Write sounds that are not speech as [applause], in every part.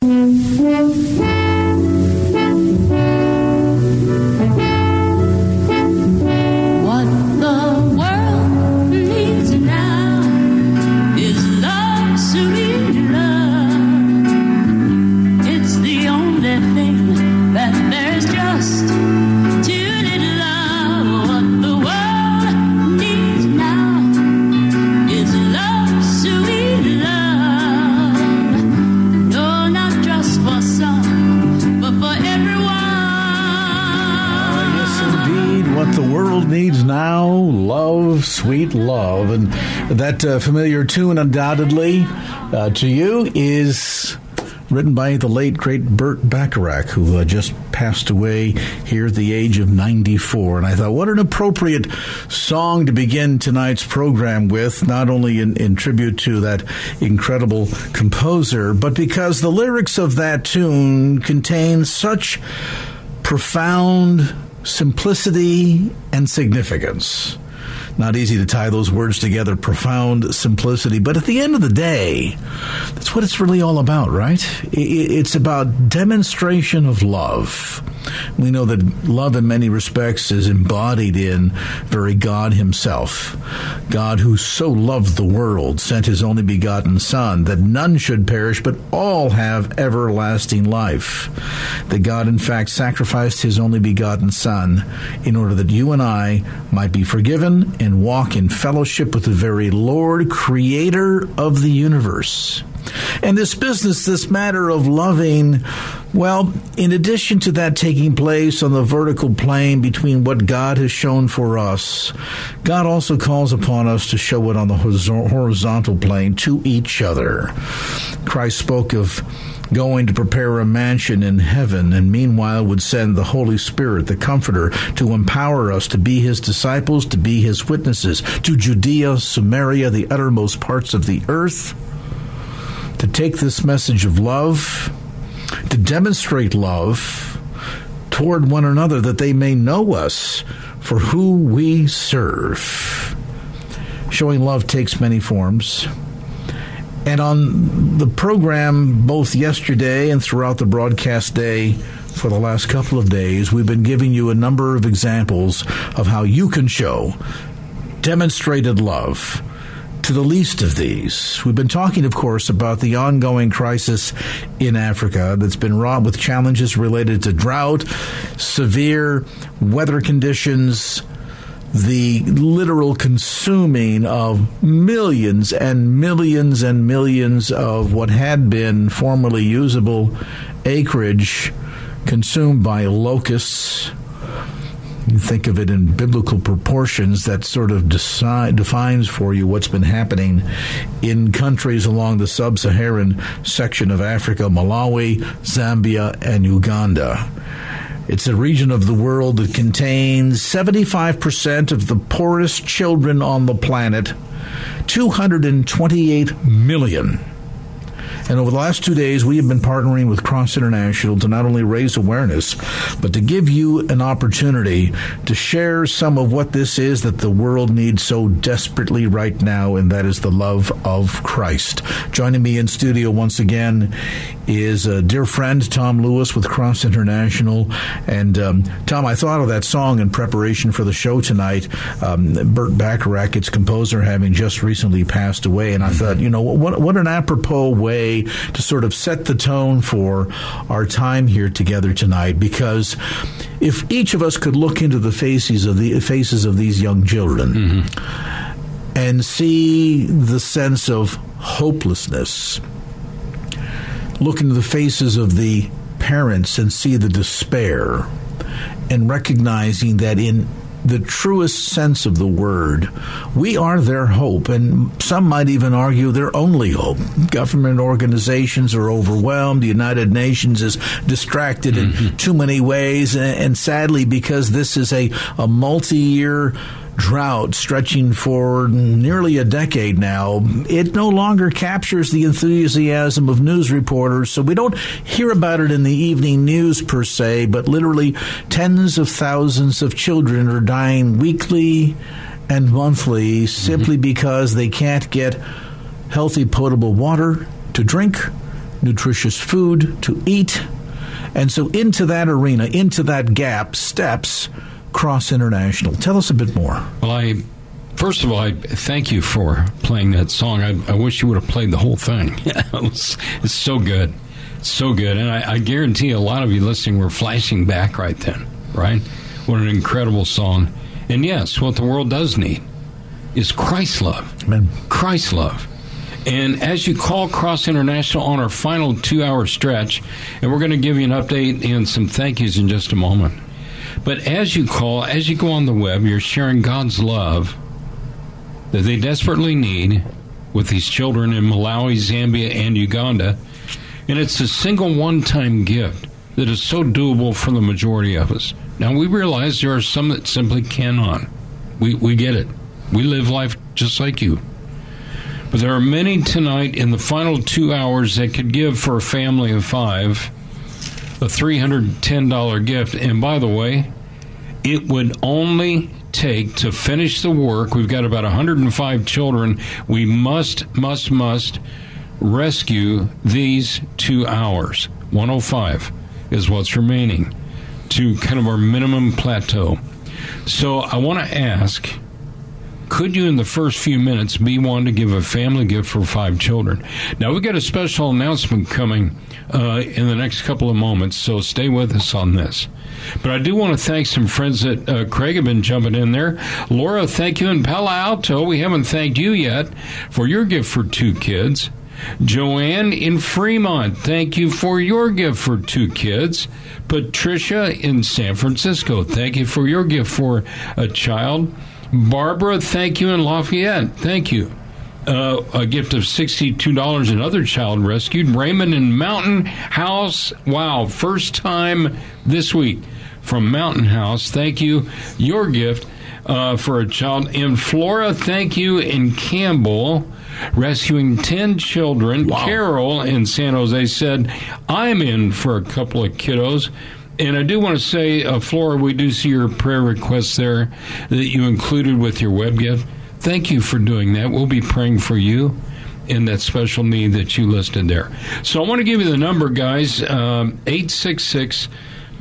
Mm-hmm. Love. And that uh, familiar tune, undoubtedly, uh, to you is written by the late, great Burt Bacharach, who uh, just passed away here at the age of 94. And I thought, what an appropriate song to begin tonight's program with, not only in, in tribute to that incredible composer, but because the lyrics of that tune contain such profound simplicity and significance. Not easy to tie those words together, profound simplicity. But at the end of the day, that's what it's really all about, right? It's about demonstration of love. We know that love, in many respects, is embodied in very God Himself. God, who so loved the world, sent His only begotten Son, that none should perish, but all have everlasting life. That God, in fact, sacrificed His only begotten Son in order that you and I might be forgiven and walk in fellowship with the very Lord, Creator of the universe. And this business, this matter of loving, well, in addition to that taking place on the vertical plane between what God has shown for us, God also calls upon us to show it on the horizontal plane to each other. Christ spoke of going to prepare a mansion in heaven, and meanwhile would send the Holy Spirit, the Comforter, to empower us to be His disciples, to be His witnesses to Judea, Samaria, the uttermost parts of the earth, to take this message of love, to demonstrate love toward one another, that they may know us for who we serve. Showing love takes many forms. And on the program, both yesterday and throughout the broadcast day for the last couple of days, we've been giving you a number of examples of how you can show demonstrated love to the least of these. We've been talking, of course, about the ongoing crisis in Africa that's been wrought with challenges related to drought, severe weather conditions, the literal consuming of millions and millions and millions of what had been formerly usable acreage consumed by locusts. You think of it in biblical proportions, that sort of decide, defines for you what's been happening in countries along the sub Saharan section of Africa Malawi, Zambia, and Uganda. It's a region of the world that contains 75% of the poorest children on the planet, 228 million. And over the last two days, we have been partnering with Cross International to not only raise awareness, but to give you an opportunity to share some of what this is that the world needs so desperately right now, and that is the love of Christ. Joining me in studio once again is a dear friend, Tom Lewis with Cross International. And um, Tom, I thought of that song in preparation for the show tonight. Um, Burt Bacharach, its composer, having just recently passed away, and I thought, you know, what what an apropos way to sort of set the tone for our time here together tonight. Because if each of us could look into the faces of the faces of these young children mm-hmm. and see the sense of hopelessness look into the faces of the parents and see the despair and recognizing that in the truest sense of the word. We are their hope, and some might even argue their only hope. Government organizations are overwhelmed. The United Nations is distracted in mm-hmm. too many ways, and, and sadly, because this is a, a multi year drought stretching for nearly a decade now, it no longer captures the enthusiasm of news reporters. So we don't hear about it in the evening news per se, but literally tens of thousands of children are dying weekly and monthly simply mm-hmm. because they can't get healthy, potable water to drink, nutritious food to eat. And so into that arena, into that gap, steps Cross International. Tell us a bit more. Well, I first of all, I thank you for playing that song. I, I wish you would have played the whole thing. [laughs] it was, it's so good, so good, and I, I guarantee a lot of you listening were flashing back right then. Right? What an incredible song! And yes, what the world does need is Christ love. Amen. Christ love. And as you call Cross International on our final two hour stretch, and we're going to give you an update and some thank yous in just a moment. But as you call, as you go on the web, you're sharing God's love that they desperately need with these children in Malawi, Zambia, and Uganda. And it's a single one time gift that is so doable for the majority of us. Now, we realize there are some that simply cannot. We, we get it. We live life just like you. But there are many tonight in the final two hours that could give for a family of five a $310 gift. And by the way, it would only take to finish the work. We've got about 105 children. We must, must, must rescue these two hours. 105 is what's remaining to kind of our minimum plateau. So I want to ask could you, in the first few minutes, be one to give a family gift for five children? Now, we've got a special announcement coming uh, in the next couple of moments, so stay with us on this. But I do want to thank some friends that uh, Craig have been jumping in there. Laura, thank you in Palo Alto. We haven't thanked you yet for your gift for two kids. Joanne in Fremont, thank you for your gift for two kids. Patricia in San Francisco, thank you for your gift for a child. Barbara, thank you in Lafayette, thank you. Uh, a gift of $62 another child rescued. Raymond in Mountain House, wow, first time this week from Mountain House, thank you. Your gift uh, for a child. In Flora, thank you. In Campbell, rescuing 10 children. Carol in San Jose said, I'm in for a couple of kiddos. And I do want to say, uh, Flora, we do see your prayer requests there that you included with your web gift. Thank you for doing that. We'll be praying for you in that special need that you listed there. So I want to give you the number, guys um, 866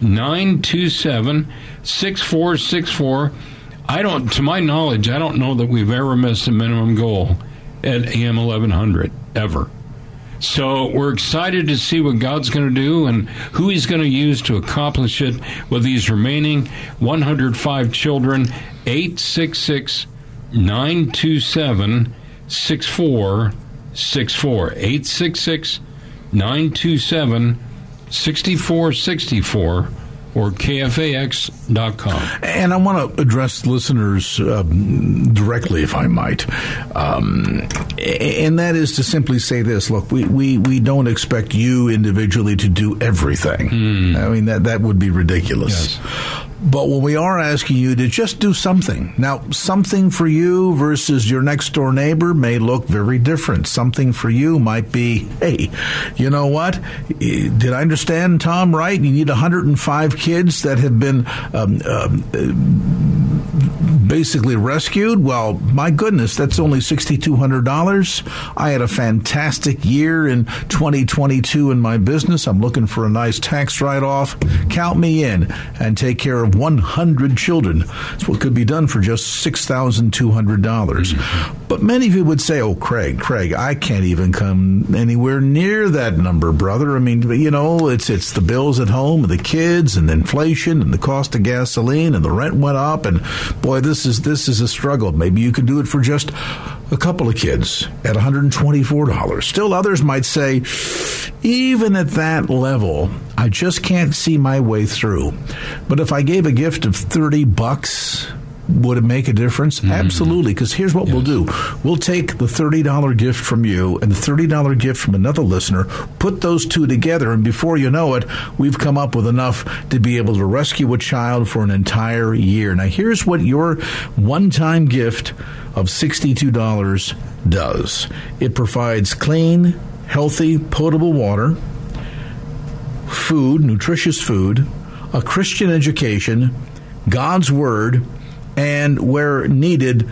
927 6464. I don't, to my knowledge, I don't know that we've ever missed a minimum goal at AM 1100, ever. So we're excited to see what God's going to do and who He's going to use to accomplish it with these remaining 105 children. 866 927 6464. 866 927 6464 or kfax.com. And I want to address listeners um, directly, if I might. Um, and that is to simply say this look, we, we, we don't expect you individually to do everything. I mean, that, that would be ridiculous. But when we are asking you to just do something, now something for you versus your next door neighbor may look very different. Something for you might be, hey, you know what? Did I understand Tom right? You need 105 kids that have been um, um, basically rescued. Well, my goodness, that's only $6,200. I had a fantastic year in 2022 in my business. I'm looking for a nice tax write off. Count me in and take care of 100 children. That's what could be done for just 6,200. dollars But many of you would say, oh, Craig, Craig, I can't even come anywhere near that number, brother. I mean, you know, it's, it's the bills at home and the kids and the inflation and the cost of gasoline and the rent went up. And boy, this is, this is a struggle. Maybe you can do it for just a couple of kids at $124. Still others might say, even at that level, I just can't see my way through. But if I gave a gift of 30 bucks, Would it make a difference? Mm-hmm. Absolutely. Because here's what we'll do we'll take the $30 gift from you and the $30 gift from another listener, put those two together, and before you know it, we've come up with enough to be able to rescue a child for an entire year. Now, here's what your one time gift of $62 does it provides clean, healthy, potable water, food, nutritious food, a Christian education, God's Word, and where needed,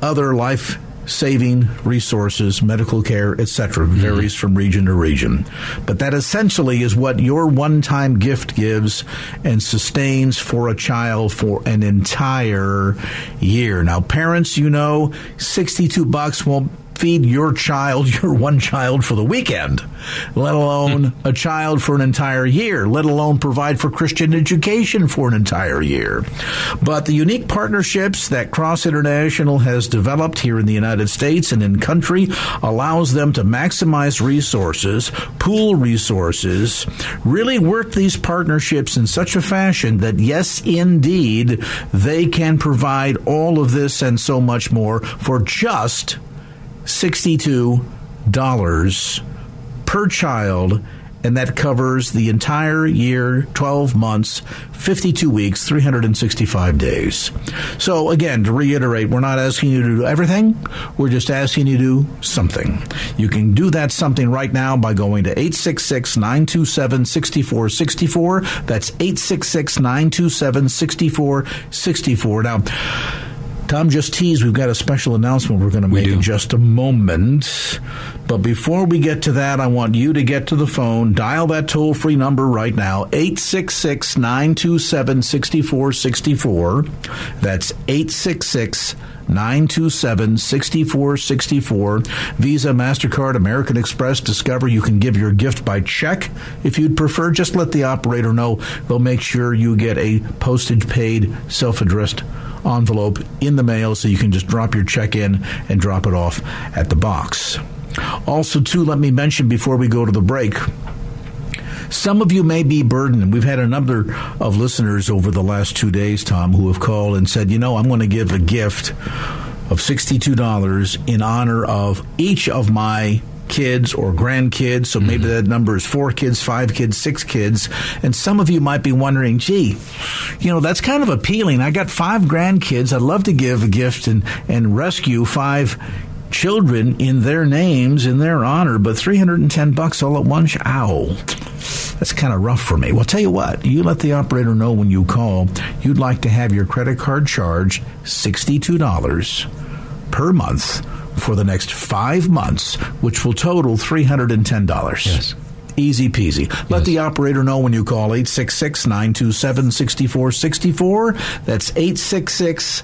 other life saving resources, medical care, etc. Mm-hmm. Varies from region to region. But that essentially is what your one time gift gives and sustains for a child for an entire year. Now, parents, you know, 62 bucks won't feed your child, [laughs] your one child for the weekend, let alone hmm. a child for an entire year, let alone provide for Christian education for an entire year. But the unique partnerships that Cross International has developed here in the United States and in country allows them to maximize resources, pool resources, really work these partnerships in such a fashion that yes, indeed, they can provide all of this and so much more for just $62 per child, and that covers the entire year, 12 months, 52 weeks, 365 days. So, again, to reiterate, we're not asking you to do everything, we're just asking you to do something. You can do that something right now by going to 866 927 6464. That's 866 927 6464. Now, Tom just teased we've got a special announcement we're going to make in just a moment. But before we get to that, I want you to get to the phone, dial that toll free number right now, 866 927 6464. That's 866 927 6464. Visa, MasterCard, American Express, Discover. You can give your gift by check if you'd prefer. Just let the operator know. They'll make sure you get a postage paid, self addressed envelope in the mail so you can just drop your check in and drop it off at the box. Also, too, let me mention before we go to the break. Some of you may be burdened, we've had a number of listeners over the last two days, Tom, who have called and said, you know, I'm going to give a gift of $62 in honor of each of my kids or grandkids. So maybe mm-hmm. that number is four kids, five kids, six kids. And some of you might be wondering, gee, you know, that's kind of appealing. I got five grandkids. I'd love to give a gift and, and rescue five children in their names, in their honor, but 310 bucks all at once? Ow. That's kind of rough for me. Well, tell you what, you let the operator know when you call you'd like to have your credit card charged $62 per month for the next five months, which will total $310. Yes. Easy peasy. Let Yes. the operator know when you call 866 927 6464. That's 866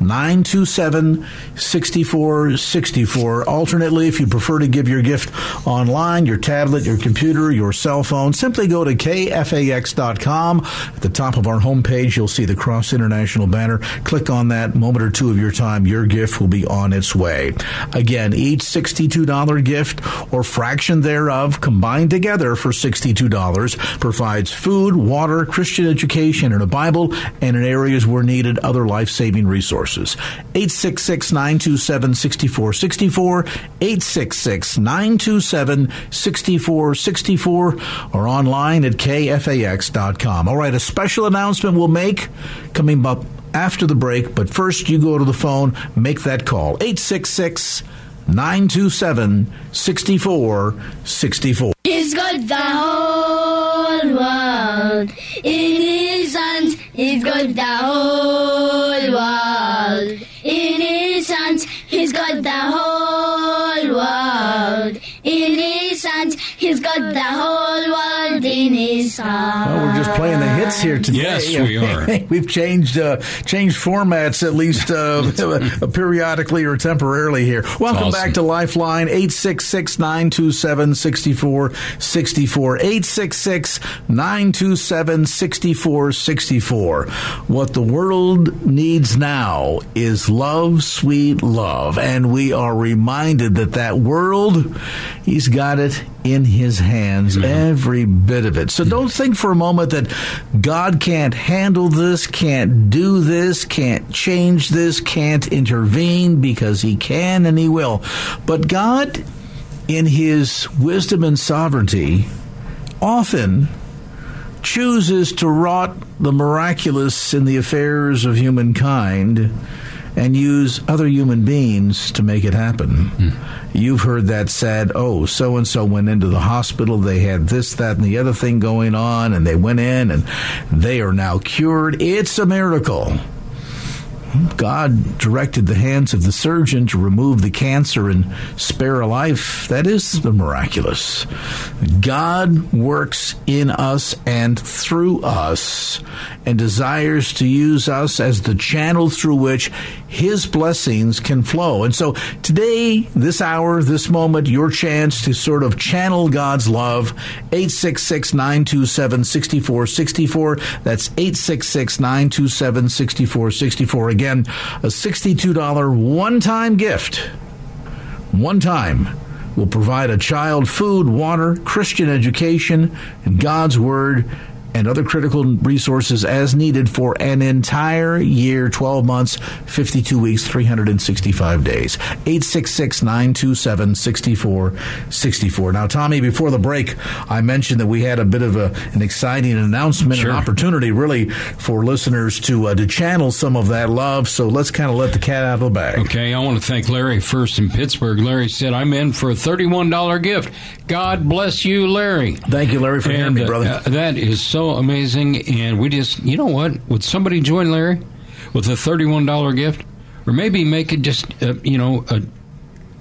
927 6464. Alternately, if you prefer to give your gift online, your tablet, your computer, your cell phone, simply go to kfax.com. At the top of our homepage, you'll see the Cross International banner. Click on that. Moment or two of your time, your gift will be on its way. Again, each $62 gift or fraction thereof combined together for $62 provides food, water, Christian education, and a Bible, and in areas where needed, other life saving resources. 866 927 6464, 866 927 6464, or online at kfax.com. All right, a special announcement we'll make coming up after the break, but first you go to the phone, make that call. 866 927 6464. He's got the whole world in his hands. He's got the whole He's got the whole in. Well, we're just playing the hits here today. Yes, we [laughs] are. [laughs] We've changed uh, changed formats at least uh, [laughs] periodically or temporarily here. Welcome awesome. back to Lifeline 866 927 6464. 866 927 6464. What the world needs now is love, sweet love. And we are reminded that that world, he's got it in his hands, every bit of it. So don't think for a moment that God can't handle this, can't do this, can't change this, can't intervene because he can and he will. But God, in his wisdom and sovereignty, often chooses to wrought the miraculous in the affairs of humankind and use other human beings to make it happen. Mm. You've heard that said, oh, so and so went into the hospital, they had this, that, and the other thing going on, and they went in and they are now cured. It's a miracle. God directed the hands of the surgeon to remove the cancer and spare a life. That is the miraculous. God works in us and through us and desires to use us as the channel through which his blessings can flow. And so today, this hour, this moment, your chance to sort of channel God's love, 866 927 6464. That's 866 927 6464. Again, a $62 one time gift. One time will provide a child food, water, Christian education, and God's Word and other critical resources as needed for an entire year, 12 months, 52 weeks, 365 days. 866 927 6464. Now, Tommy, before the break, I mentioned that we had a bit of a, an exciting announcement, sure. an opportunity really for listeners to, uh, to channel some of that love. So let's kind of let the cat out of the bag. Okay, I want to thank Larry first in Pittsburgh. Larry said, I'm in for a $31 gift. God bless you, Larry. Thank you, Larry, for and, hearing me, brother. Uh, that is so so amazing. And we just, you know what? Would somebody join Larry with a $31 gift? Or maybe make it just, uh, you know, a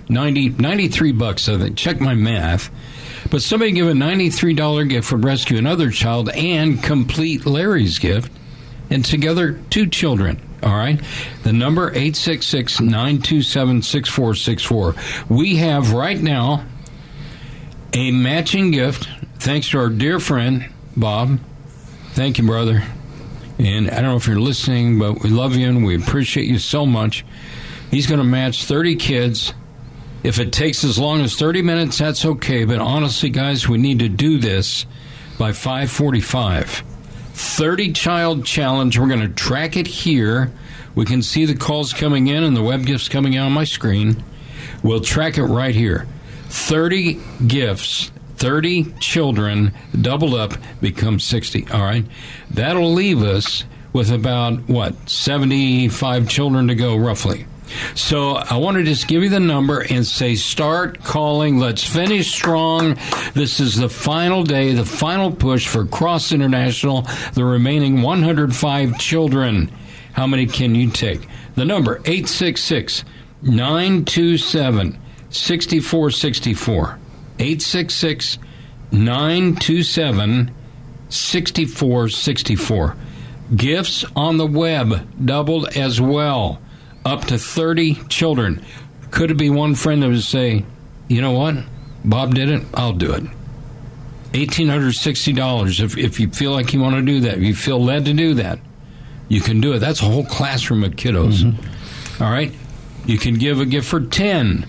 90, 93 bucks. So check my math. But somebody give a $93 gift for rescue another child and complete Larry's gift. And together, two children. All right. The number 866 927 6464. We have right now a matching gift thanks to our dear friend, Bob, Thank you, brother. And I don't know if you're listening, but we love you and we appreciate you so much. He's going to match 30 kids. If it takes as long as 30 minutes, that's okay. But honestly, guys, we need to do this by 545. 30 child challenge. We're going to track it here. We can see the calls coming in and the web gifts coming out on my screen. We'll track it right here. 30 gifts 30 children doubled up become 60 all right that'll leave us with about what 75 children to go roughly so I want to just give you the number and say start calling. Let's finish strong. This is the final day, the final push for Cross International, the remaining 105 children. How many can you take? The number 866 927 6464. 866 927 6464. Gifts on the web doubled as well, up to 30 children. Could it be one friend that would say, you know what? Bob did it, I'll do it. $1,860 if, if you feel like you want to do that, if you feel led to do that, you can do it. That's a whole classroom of kiddos. Mm-hmm. All right? You can give a gift for 10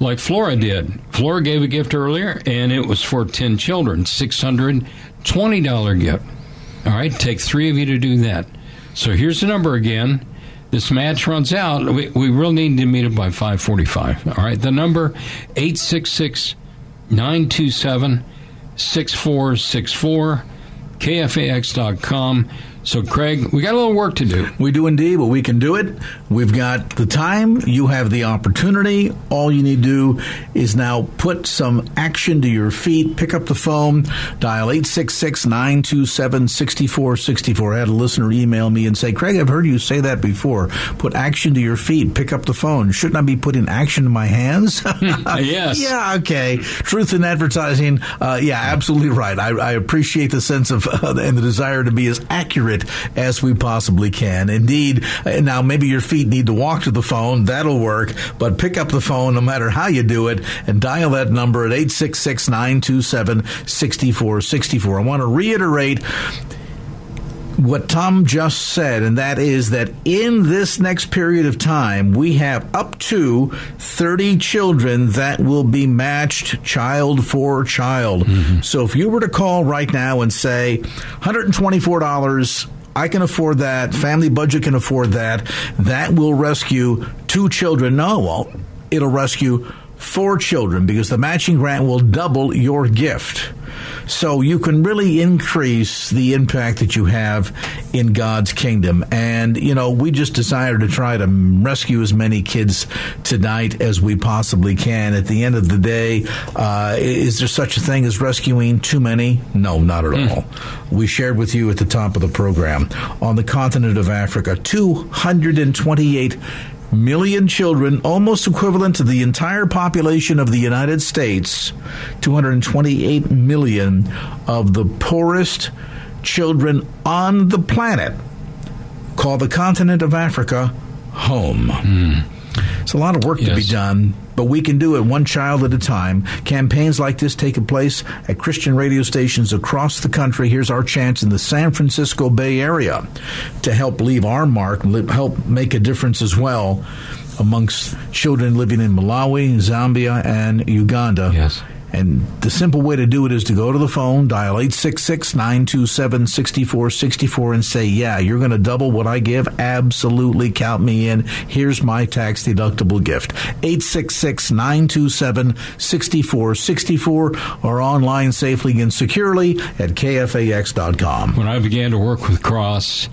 like Flora did. Flora gave a gift earlier, and it was for 10 children, $620 gift. All right, take three of you to do that. So here's the number again. This match runs out. We, we really need to meet it by 545. All right, the number 866 927 6464, kfax.com. So, Craig, we got a little work to do. We do indeed, but we can do it. We've got the time. You have the opportunity. All you need to do is now put some action to your feet. Pick up the phone, dial 866 927 6464. I had a listener email me and say, Craig, I've heard you say that before. Put action to your feet. Pick up the phone. Shouldn't I be putting action in my hands? [laughs] [laughs] yes. Yeah, okay. Truth in advertising. Uh, yeah, absolutely right. I, I, appreciate the sense of uh, [laughs] and the desire to be as accurate accurate as we possibly can. Indeed, now maybe your feet need to walk to the phone. That'll work. But pick up the phone no matter how you do it and dial that number at 866 927 6464. I want to reiterate what Tom just said, and that is that in this next period of time, we have up to 30 children that will be matched child for child. Mm-hmm. So if you were to call right now and say $124, I can afford that, family budget can afford that, that will rescue two children. No, well, it'll rescue four children because the matching grant will double your gift. So you can really increase the impact that you have in God's kingdom. And, you know, we just desire to try to rescue as many kids tonight as we possibly can. At the end of the day, uh, is there such a thing as rescuing too many? No, not at mm. all. We shared with you at the top of the program on the continent of Africa 228 million children, almost equivalent to the entire population of the United States, 228 million of the poorest children on the planet, call the continent of Africa home. Mm. It's a lot of work yes. to be done, but we can do it one child at a time. Campaigns like this take place at Christian radio stations across the country. Here's our chance in the San Francisco Bay Area to help leave our mark, help make a difference as well amongst children living in Malawi, Zambia, and Uganda. Yes. And the simple way to do it is to go to the phone, dial 866 927 6464, and say, Yeah, you're going to double what I give. Absolutely count me in. Here's my tax deductible gift. 866 927 6464 or online safely and securely at kfax.com. When I began to work with Cross,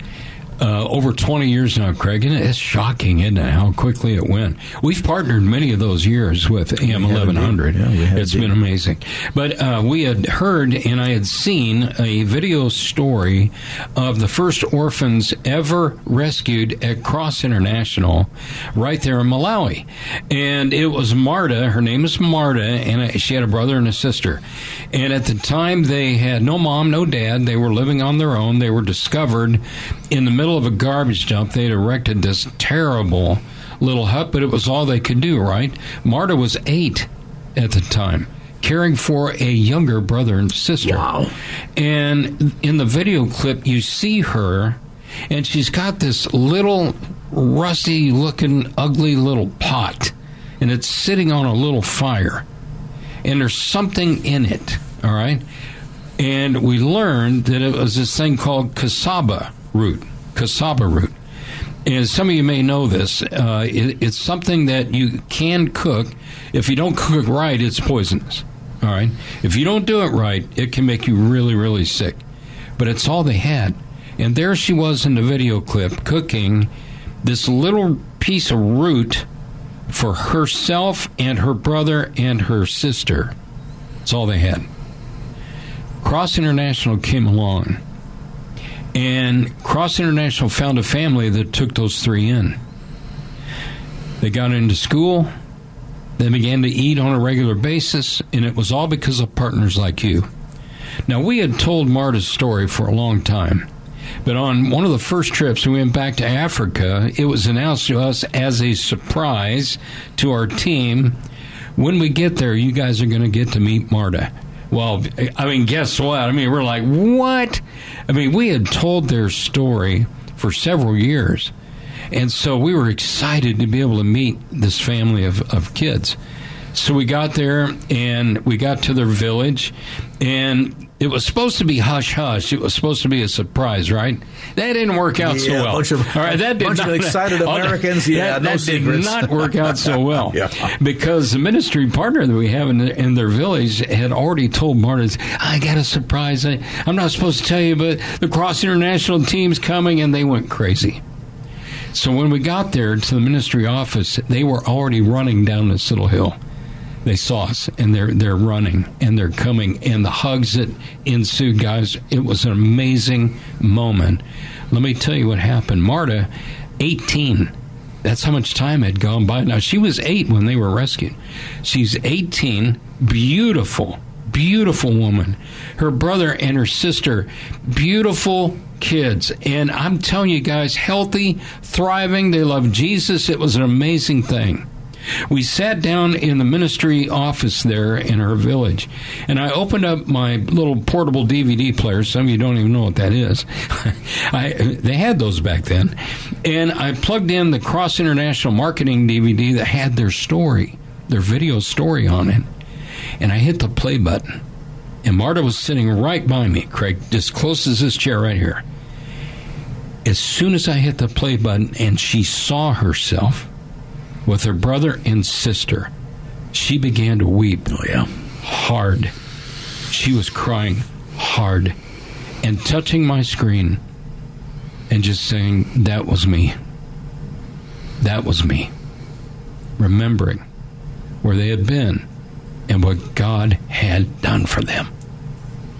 uh, over 20 years now, Craig, and it's shocking, isn't it, how quickly it went. We've partnered many of those years with AM 1100. Yeah, it's been amazing. But uh, we had heard and I had seen a video story of the first orphans ever rescued at Cross International right there in Malawi. And it was Marta, her name is Marta, and she had a brother and a sister. And at the time, they had no mom, no dad. They were living on their own. They were discovered in the middle of a garbage dump. they'd erected this terrible little hut, but it was all they could do, right? Marta was eight at the time, caring for a younger brother and sister. Wow. And in the video clip, you see her, and she's got this little rusty looking, ugly little pot, and it's sitting on a little fire and there's something in it. All right, and we learned that it was this thing called cassava root. Cassava root. And some of you may know this. Uh, it, it's something that you can cook. If you don't cook right, it's poisonous. All right. If you don't do it right, it can make you really, really sick. But it's all they had. And there she was in the video clip cooking this little piece of root for herself and her brother and her sister. That's all they had. Cross International came along, and Cross International found a family that took those three in. They got into school, they began to eat on a regular basis, and it was all because of partners like you. Now, we had told Marta's story for a long time. But on one of the first trips we went back to Africa, it was announced to us as a surprise to our team. When we get there, you guys are going to get to meet Marta. Well, I mean, guess what? I mean, we're like, what? I mean, we had told their story for several years. And so we were excited to be able to meet this family of, of kids. So we got there and we got to their village, and it was supposed to be hush hush. It was supposed to be a surprise, right? That didn't work out yeah, so well. Bunch of, All right, that did bunch not, of excited Americans. yeah, that, no that did not work out so [laughs] well yeah. because the ministry partner that we have in, in their village had already told Marta, "I got a surprise. I, I'm not supposed to tell you, but the Cross International team's coming," and they went crazy. So when we got there to the ministry office, they were already running down this little hill they saw us and they're they're running and they're coming and the hugs that ensued guys it was an amazing moment. Let me tell you what happened. Marta 18 that's how much time had gone by. Now she was 8 when they were rescued. She's 18 beautiful beautiful woman. Her brother and her sister beautiful kids. And i'm telling you guys healthy thriving. They love jesus. It was an amazing thing We sat down in the ministry office there in our village, and I opened up my little portable DVD player. Some of you don't even know what that is. [laughs] I, they had those back then. And I plugged in the Cross International Marketing DVD that had their story, their video story on it. And I hit the play button. And Marta was sitting right by me, Craig, as close as this chair right here. As soon as I hit the play button and she saw herself, with her brother and sister. She began to weep. Oh, yeah. Hard. She was crying hard and touching my screen and just saying, That was me. That was me. Remembering where they had been and what God had done for them.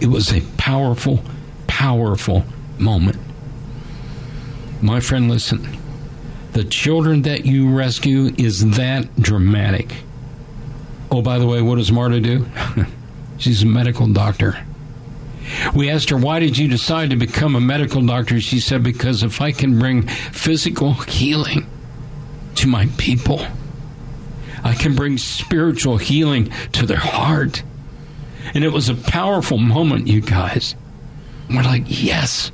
It was a powerful, powerful moment. My friend, listen the children that you rescue is that dramatic. Oh, by the way, what does Marta do? [laughs] She's a medical doctor. We asked her, Why did you decide to become a medical doctor? She said, Because if I can bring physical healing to my people, I can bring spiritual healing to their heart. And it was a powerful moment, you guys. We're like, Yes.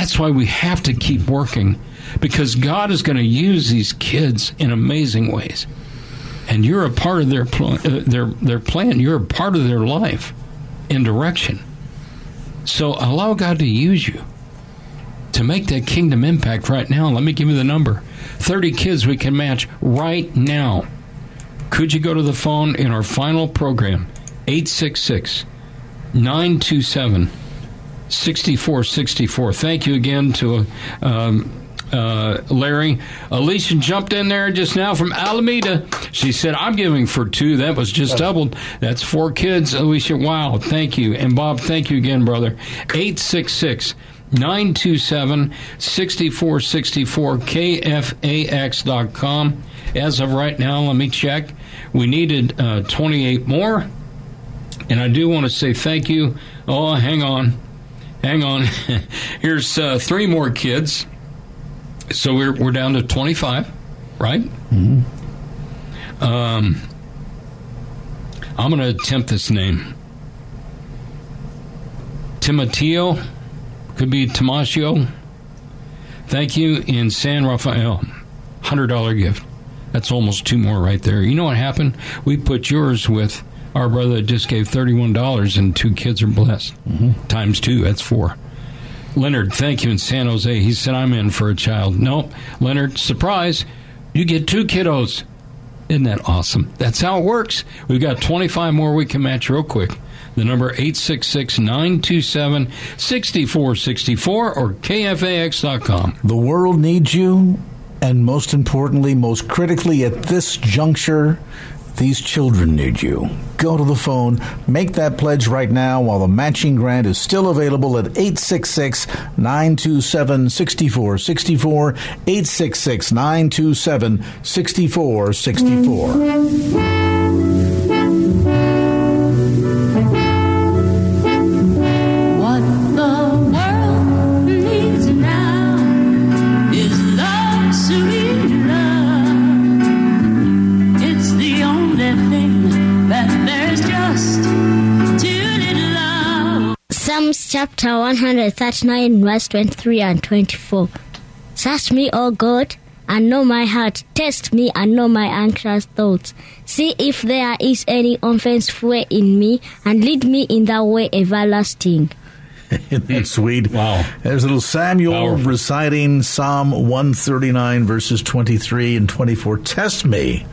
That's why we have to keep working because God is going to use these kids in amazing ways. And you're a part of their pl- uh, their their plan. You're a part of their life and direction. So allow God to use you to make that kingdom impact right now. Let me give you the number. 30 kids we can match right now. Could you go to the phone in our final program 866 927 6464. Thank you again to um, uh, Larry. Alicia jumped in there just now from Alameda. She said, I'm giving for two. That was just doubled. That's four kids. Alicia, wow. Thank you. And Bob, thank you again, brother. 866 927 6464 KFAX.com. As of right now, let me check. We needed uh, 28 more. And I do want to say thank you. Oh, hang on. Hang on. [laughs] Here's uh, three more kids. So we're we're down to 25, right? Mm-hmm. Um, I'm going to attempt this name. Timoteo, could be Tomasio. Thank you in San Rafael. $100 gift. That's almost two more right there. You know what happened? We put yours with our brother just gave $31 and two kids are blessed. Mm-hmm. Times two, that's four. Leonard, thank you in San Jose. He said, I'm in for a child. Nope. Leonard, surprise. You get two kiddos. Isn't that awesome? That's how it works. We've got 25 more we can match real quick. The number 866-927-6464 or kfax.com. The world needs you, and most importantly, most critically at this juncture, these children need you. Go to the phone, make that pledge right now while the matching grant is still available at 866 927 6464. 866 927 6464. Chapter 139, verse 23 and 24. Search me, O God, and know my heart. Test me and know my anxious thoughts. See if there is any offensive way in me, and lead me in the way everlasting. [laughs] Isn't sweet? Wow. There's little Samuel Powerful. reciting Psalm 139, verses 23 and 24. Test me,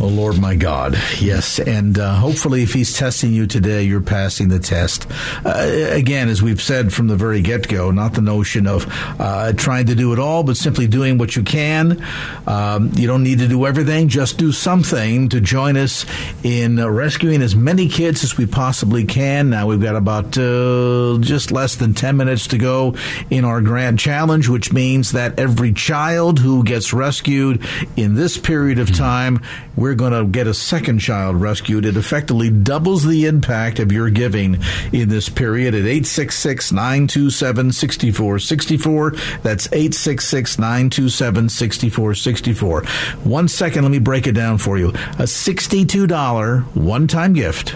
O Lord my God. Yes, and uh, hopefully, if He's testing you today, you're passing the test. Uh, again, as we've said from the very get go, not the notion of uh, trying to do it all, but simply doing what you can. Um, you don't need to do everything, just do something to join us in rescuing as many kids as we possibly can. Now, we've got about uh, just less than 10 minutes to go in our grand challenge, which means that every child who gets rescued in this period of time, we're we're going to get a second child rescued. It effectively doubles the impact of your giving in this period at 866 927 6464. That's 866 927 6464. One second, let me break it down for you. A $62 one time gift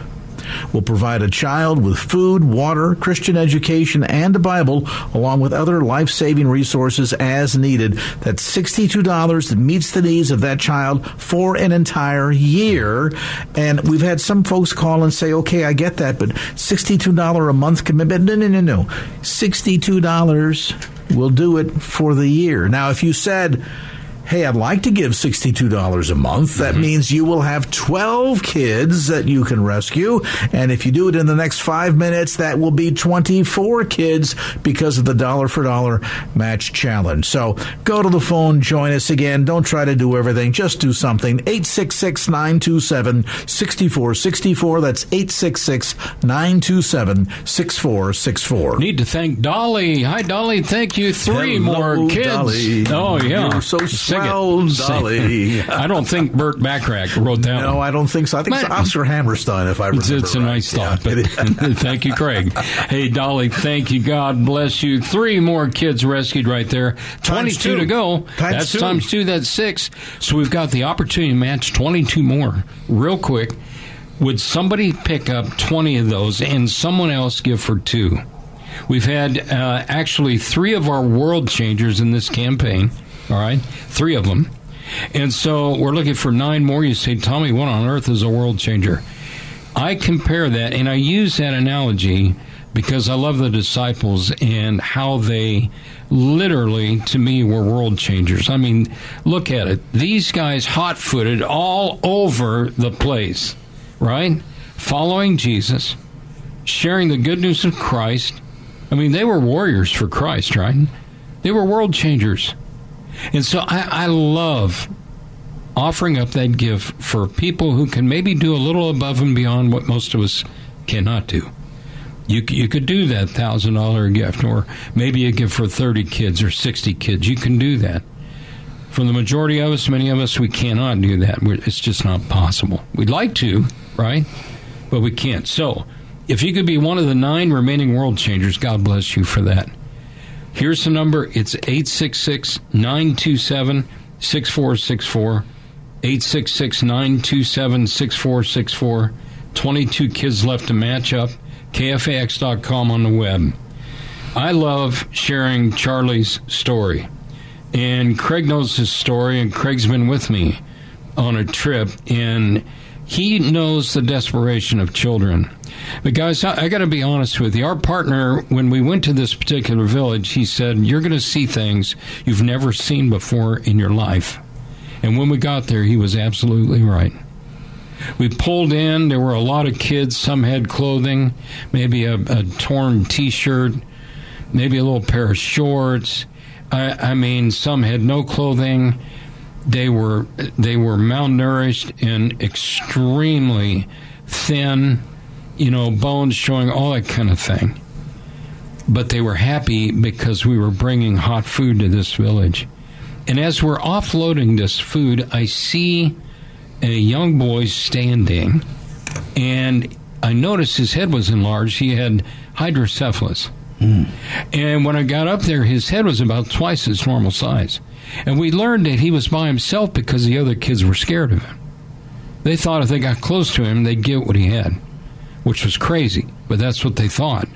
will provide a child with food, water, Christian education, and a Bible, along with other life saving resources as needed. That's $62 that meets the needs of that child for an entire year. And we've had some folks call and say, okay, I get that, but $62 a month commitment? No, no, no, no. $62 will do it for the year. Now, if you said, hey, I'd like to give $62 a month. That mm-hmm. means you will have 12 kids that you can rescue. And if you do it in the next five minutes, that will be 24 kids because of the dollar for dollar match challenge. So go to the phone, join us again. Don't try to do everything. Just do something. 866 927 6464. That's 866 927 6464. Need to thank Dolly. Hi, Dolly. Thank you. Three Hello, more kids. Dolly. Oh, yeah. You're so Sing it. Dolly. [laughs] I don't think Burt Bacharach wrote that No, one. I don't think so. I think it's Oscar Hammerstein, if I remember. It's, it's a right. nice Yeah, thought, but [laughs] thank you, Craig. Hey, Dolly, thank you. God bless you. Three more kids rescued right there. 22 two. to go. Times that's two. times two. That's six. So we've got the opportunity to match 22 more real quick. Would somebody pick up 20 of those and someone else give for two? We've had uh, actually three of our world changers in this campaign. All right, three of them. And so we're looking for nine more. You say, Tommy, what on earth is a world changer? I compare that, and I use that analogy because I love the disciples and how they literally, to me, were world changers. I mean, look at it. These guys, hot footed, all over the place, right? Following Jesus, sharing the good news of Christ. I mean, they were warriors for Christ, right? They were world changers. And so I, I love offering up that gift for people who can maybe do a little above and beyond what most of us cannot do. You, you could do that thousand dollar gift, or maybe a gift for thirty kids or sixty kids. You can do that. For the majority of us, many of us, we cannot do that. It's just not possible. We'd like to, right? But we can't. So, if you could be one of the nine remaining world changers, God bless you for that. Here's the number. It's 866 927 6464. 866 927 6464. 22 kids left to match up. KFAX.com on the web. I love sharing Charlie's story. And Craig knows his story, and Craig's been with me on a trip, and he knows the desperation of children. But guys, I, I got to be honest with you. Our partner, when we went to this particular village, he said, "You're going to see things you've never seen before in your life." And when we got there, he was absolutely right. We pulled in. There were a lot of kids. Some had clothing, maybe a, a torn T-shirt, maybe a little pair of shorts. I, I mean, some had no clothing. They were they were malnourished and extremely thin. You know, bones showing, all that kind of thing. But they were happy because we were bringing hot food to this village. And as we're offloading this food, I see a young boy standing, and I noticed his head was enlarged. He had hydrocephalus. And when I got up there, his head was about twice his normal size. And we learned that he was by himself because the other kids were scared of him. They thought if they got close to him, they'd get what he had, which was crazy, but that's what they thought.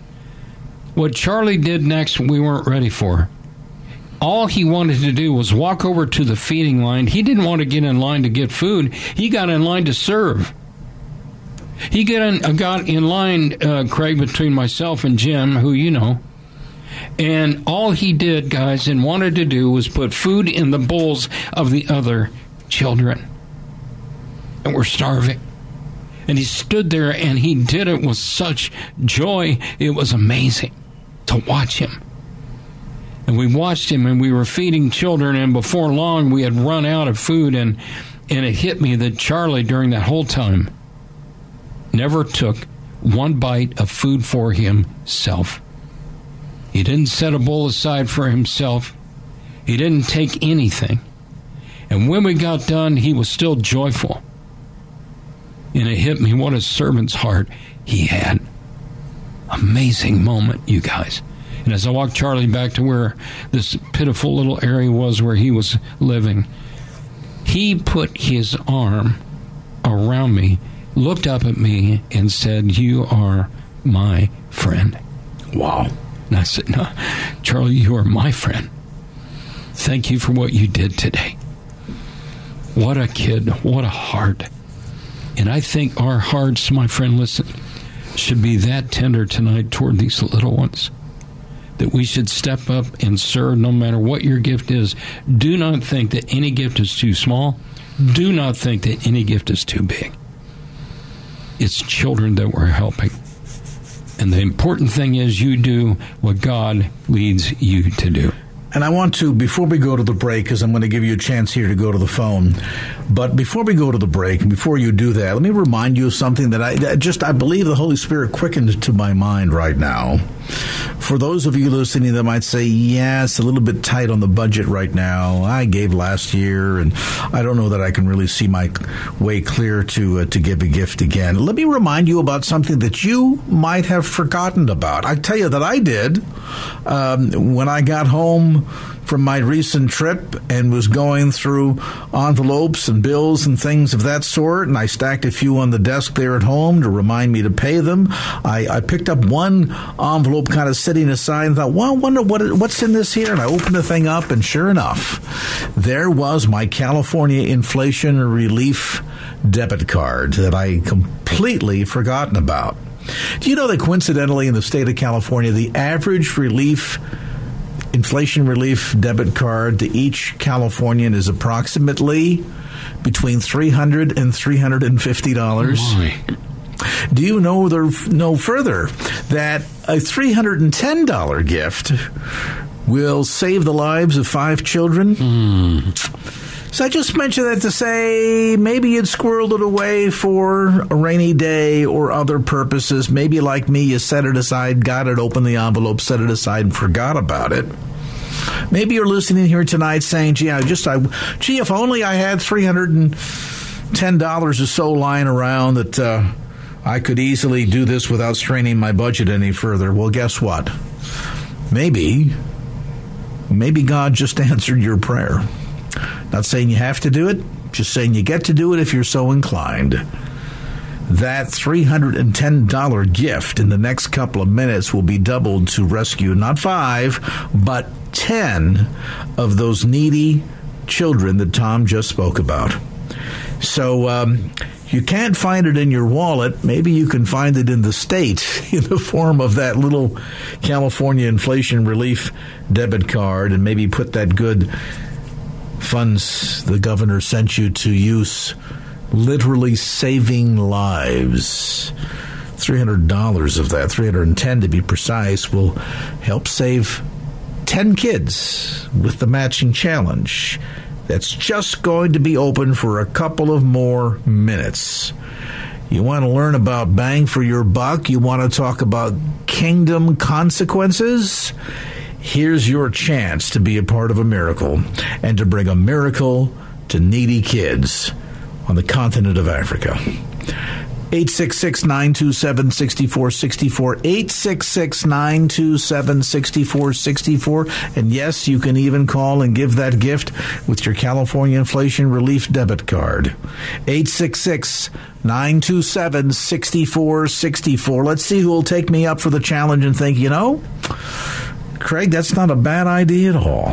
What Charlie did next, we weren't ready for. All he wanted to do was walk over to the feeding line. He didn't want to get in line to get food. He got in line to serve. He got in, got in line, uh, Craig, between myself and Jim, who you know. And all he did, guys, and wanted to do was put food in the bowls of the other children. And we're starving. And he stood there and he did it with such joy. It was amazing to watch him. And we watched him and we were feeding children and before long we had run out of food and and it hit me that Charlie during that whole time never took one bite of food for himself. He didn't set a bowl aside for himself. He didn't take anything. And when we got done, he was still joyful. And it hit me what a servant's heart he had. Amazing moment, you guys. And as I walked Charlie back to where this pitiful little area was where he was living, he put his arm around me, looked up at me, and said, You are my friend. Wow. And I said, No, Charlie, you are my friend. Thank you for what you did today. What a kid. What a heart. And I think our hearts, my friend, listen, should be that tender tonight toward these little ones. That we should step up and serve no matter what your gift is. Do not think that any gift is too small. Do not think that any gift is too big. It's children that we're helping. And the important thing is you do what God leads you to do. And I want to, before we go to the break, because I'm going to give you a chance here to go to the phone. But before we go to the break, and before you do that, let me remind you of something that I that just, I believe the Holy Spirit quickened to my mind right now. For those of you listening that might say, yeah, it's a little bit tight on the budget right now. I gave last year, and I don't know that I can really see my way clear to, uh, to give a gift again. Let me remind you about something that you might have forgotten about. I tell you that I did um, when I got home from my recent trip and was going through envelopes and bills and things of that sort. And I stacked a few on the desk there at home to remind me to pay them. I, I picked up one envelope kind of sitting aside and thought, well, I wonder what, what's in this here. And I opened the thing up, and sure enough, there was my California Inflation Relief debit card that I completely forgotten about. Do you know that coincidentally in the state of California, the average relief inflation relief debit card to each Californian is approximately between $300 and $350. Do you know there, no further that a $310 gift will save the lives of five children? Hmm. So I just mentioned that to say maybe you'd squirreled it away for a rainy day or other purposes. Maybe like me, you set it aside, got it, opened the envelope, set it aside, and forgot about it. Maybe you're listening here tonight saying, "Gee, I just, I, gee, if only I had three hundred and ten dollars or so lying around that uh, I could easily do this without straining my budget any further." Well, guess what? Maybe, maybe God just [laughs] answered your prayer. Not saying you have to do it, just saying you get to do it if you're so inclined. That $310 gift in the next couple of minutes will be doubled to rescue not five, but 10 of those needy children that Tom just spoke about. So, um, you can't find it in your wallet. Maybe you can find it in the state [laughs] in the form of that little California inflation relief debit card and maybe put that good funds the governor sent you to use literally saving lives. $300 of that, 310 to be precise, will help save 10 kids with the matching challenge. That's just going to be open for a couple of more minutes. You want to learn about bang for your buck? You want to talk about kingdom consequences? Here's your chance to be a part of a miracle and to bring a miracle to needy kids on the continent of Africa. 866 927 6464. 866 927 6464. And yes, you can even call and give that gift with your California Inflation Relief debit card. 866 927 6464. Let's see who will take me up for the challenge and think, you know, Craig, that's not a bad idea at all.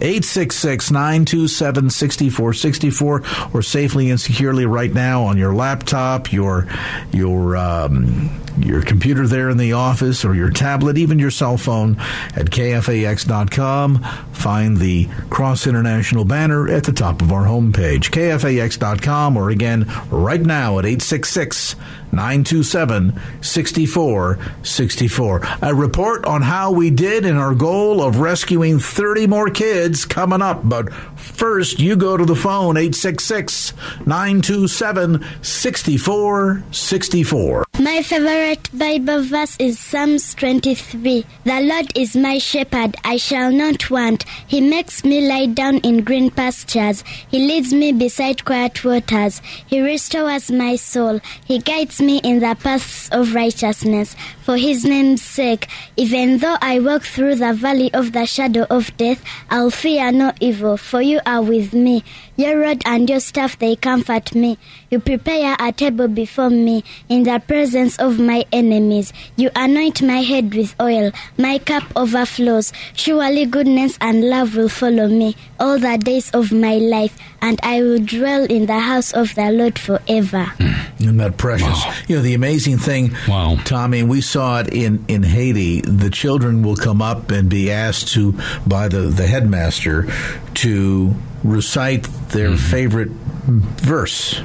866 927 6464 or safely and securely right now on your laptop, your, your, um, your computer there in the office or your tablet, even your cell phone at kfax.com. Find the Cross International banner at the top of our homepage, kfax.com, or again, right now at 866 927 6464. A report on how we did in our goal of rescuing 30 more kids coming up. But first, you go to the phone 866 927 6464. My favorite Bible verse is Psalms 23. The Lord is my shepherd, I shall not want. He makes me lie down in green pastures. He leads me beside quiet waters. He restores my soul. He guides me in the paths of righteousness. For his name's sake, even though I walk through the valley of the shadow of death, I'll fear no evil, for you are with me. Your rod and your staff, they comfort me. You prepare a table before me in the presence of my enemies. You anoint my head with oil. My cup overflows. Surely goodness and love will follow me all the days of my life, and I will dwell in the house of the Lord forever. Hmm. Isn't that precious? Wow. You know, the amazing thing, Wow. Tommy, we saw it in, in Haiti. The children will come up and be asked to, by the, the headmaster, to recite their Mm-hmm. favorite verse.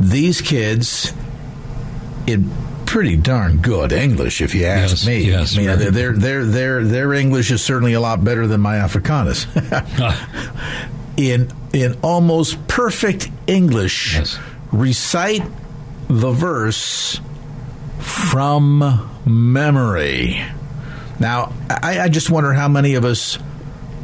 These kids, in pretty darn good English, if you ask Yes, me. yes, I mean, their, their, their, their English is certainly a lot better than my Afrikaans. [laughs] in in almost perfect English, Yes. recite the verse from memory. Now, I, I just wonder how many of us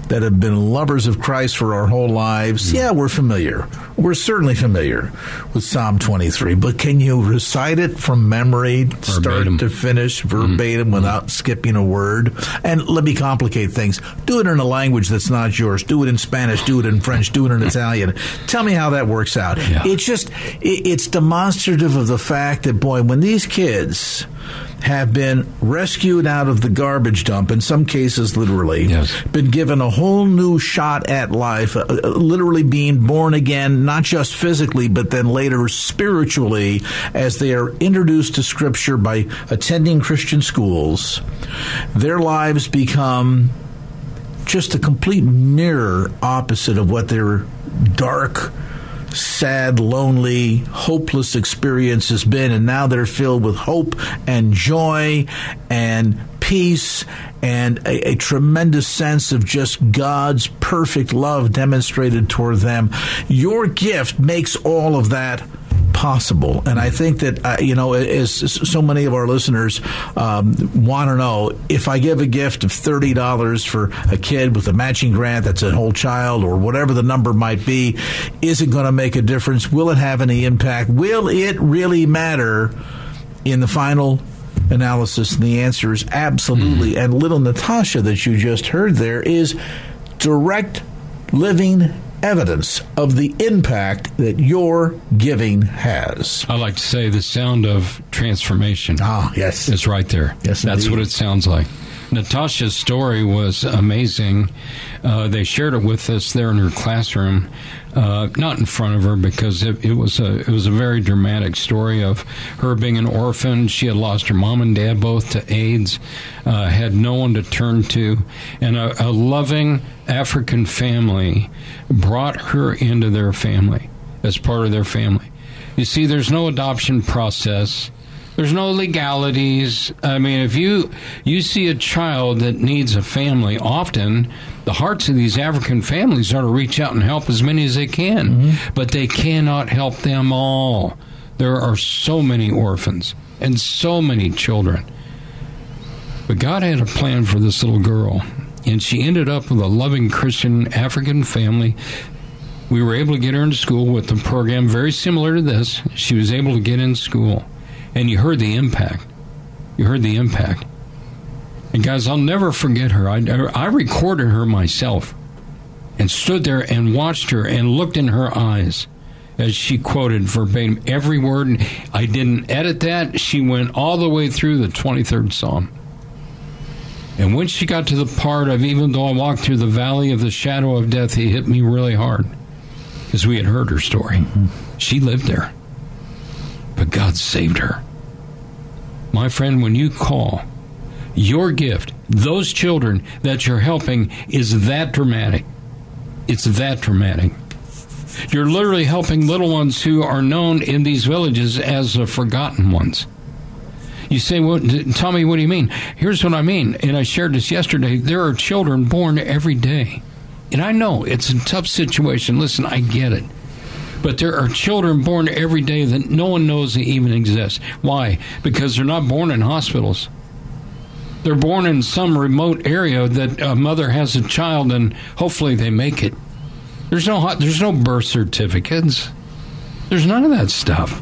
that have been lovers of Christ for our whole lives, yeah, we're familiar. We're certainly familiar with Psalm 23, but can you recite it from memory, start to finish, verbatim, mm-hmm. without skipping a word? And let me complicate things. Do it in a language that's not yours. Do it in Spanish, do it in French, do it in Italian. Tell me how that works out. Yeah. It's just, it's demonstrative of the fact that, boy, when these kids have been rescued out of the garbage dump, in some cases literally, Yes. been given a whole new shot at life, uh, uh, literally being born again, not just physically, but then later spiritually, as they are introduced to Scripture by attending Christian schools, their lives become just a complete mirror opposite of what their dark, sad, lonely, hopeless experience has been. And now they're filled with hope and joy and peace and a, a tremendous sense of just God's perfect love demonstrated toward them. Your gift makes all of that possible. And I think that, uh, you know, as so many of our listeners um, want to know, if I give a gift of $30 for a kid with a matching grant that's a whole child or whatever the number might be, is it going to make a difference? Will it have any impact? Will it really matter in the final analysis? And the answer is absolutely. And little Natasha that you just heard there is direct living evidence of the impact that your giving has. I like to say the sound of transformation Ah, yes. It's right there. Yes, That's indeed. what it sounds like. Natasha's story was amazing. Uh, they shared it with us there in her classroom, uh, not in front of her because it, it was a it was a very dramatic story of her being an orphan. She had lost her mom and dad both to AIDS, uh, had no one to turn to, and a, a loving African family brought her into their family as part of their family. You see, there's no adoption process. There's no legalities. I mean, if you you see a child that needs a family, often the hearts of these African families are to reach out and help as many as they can, mm-hmm. but they cannot help them all. There are so many orphans and so many children. But God had a plan for this little girl, and she ended up with a loving Christian African family. We were able to get her into school with a program very similar to this. She was able to get in school, and you heard the impact. You heard the impact. And guys, I'll never forget her. I, I recorded her myself and stood there and watched her and looked in her eyes as she quoted verbatim every word. I didn't edit that. She went all the way through the 23rd Psalm. And when she got to the part of, even though I walked through the valley of the shadow of death, he hit me really hard because we had heard her story. Mm-hmm. She lived there, but God saved her. My friend, when you call, your gift, those children that you're helping, is that dramatic. It's that dramatic. You're literally helping little ones who are known in these villages as the forgotten ones. You say, well, tell me, what do you mean? Here's what I mean. And I shared this yesterday. There are children born every day. And I know it's a tough situation. Listen, I get it. But there are children born every day that no one knows they even exist. Why? Because they're not born in hospitals. They're born in some remote area that a mother has a child and hopefully they make it. There's no there's no birth certificates. There's none of that stuff.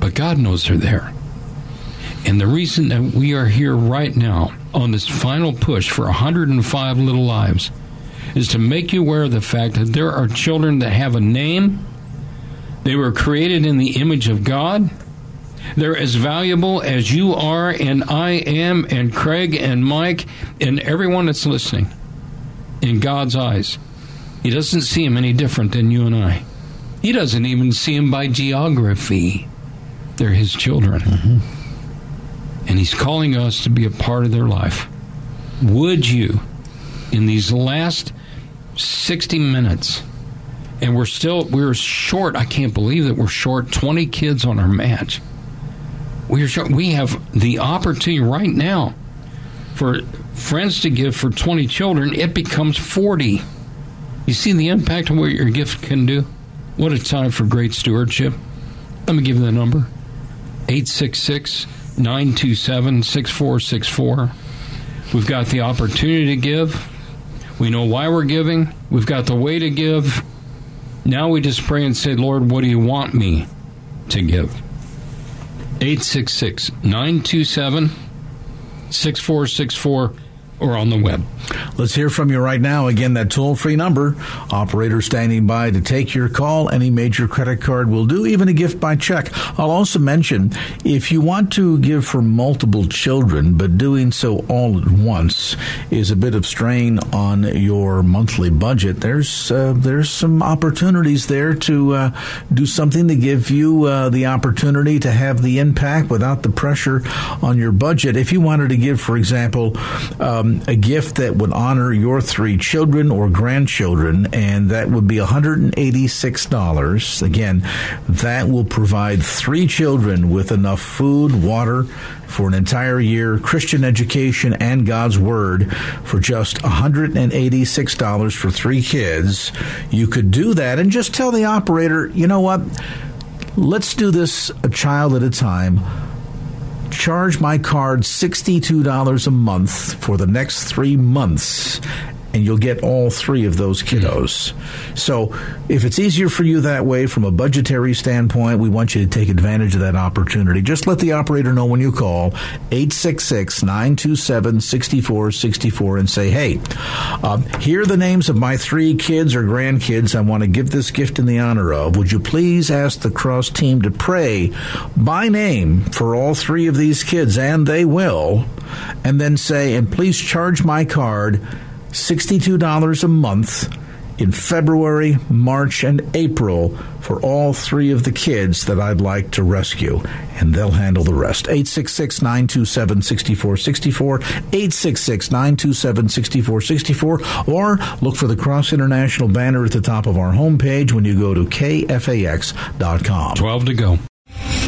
But God knows they're there. And the reason that we are here right now on this final push for 105 little lives is to make you aware of the fact that there are children that have a name. They were created in the image of God. They're as valuable as you are, and I am, and Craig, and Mike, and everyone that's listening in God's eyes. He doesn't see them any different than you and I. He doesn't even see them by geography. They're His children. Mm-hmm. And He's calling us to be a part of their life. Would you, in these last 60 minutes, and we're still we're short. I can't believe that we're short 20 kids on our match. We're short, we have the opportunity right now for friends to give for 20 children. It becomes 40. You see the impact of what your gift can do. What a time for great stewardship. Let me give you the number 866 927 6464. We've got the opportunity to give. We know why we're giving. We've got the way to give. Now we just pray and say, Lord, what do you want me to give? 866 927 6464 or on the web. Let's hear from you right now. Again, that toll free number. Operator standing by to take your call. Any major credit card will do, even a gift by check. I'll also mention if you want to give for multiple children, but doing so all at once is a bit of strain on your monthly budget, there's, uh, there's some opportunities there to uh, do something to give you uh, the opportunity to have the impact without the pressure on your budget. If you wanted to give, for example, um, Um, a gift that would honor your three children or grandchildren, and that would be $186. Again, that will provide three children with enough food, water, for an entire year, Christian education and God's Word for just $186 for three kids. You could do that and just tell the operator, you know what? Let's do this a child at a time charge my card $62 a month for the next three months and you'll get all three of those kiddos. So, if it's easier for you that way from a budgetary standpoint, we want you to take advantage of that opportunity. Just let the operator know when you call 866 927 6464 and say, hey, uh, here are the names of my three kids or grandkids I want to give this gift in the honor of. Would you please ask the Cross team to pray by name for all three of these kids? And they will. And then say, and please charge my card $62 a month in February, March, and April for all three of the kids that I'd like to rescue. And they'll handle the rest. 866 927 6464. 866 927 6464. Or look for the Cross International banner at the top of our homepage when you go to kfax.com. 12 to go.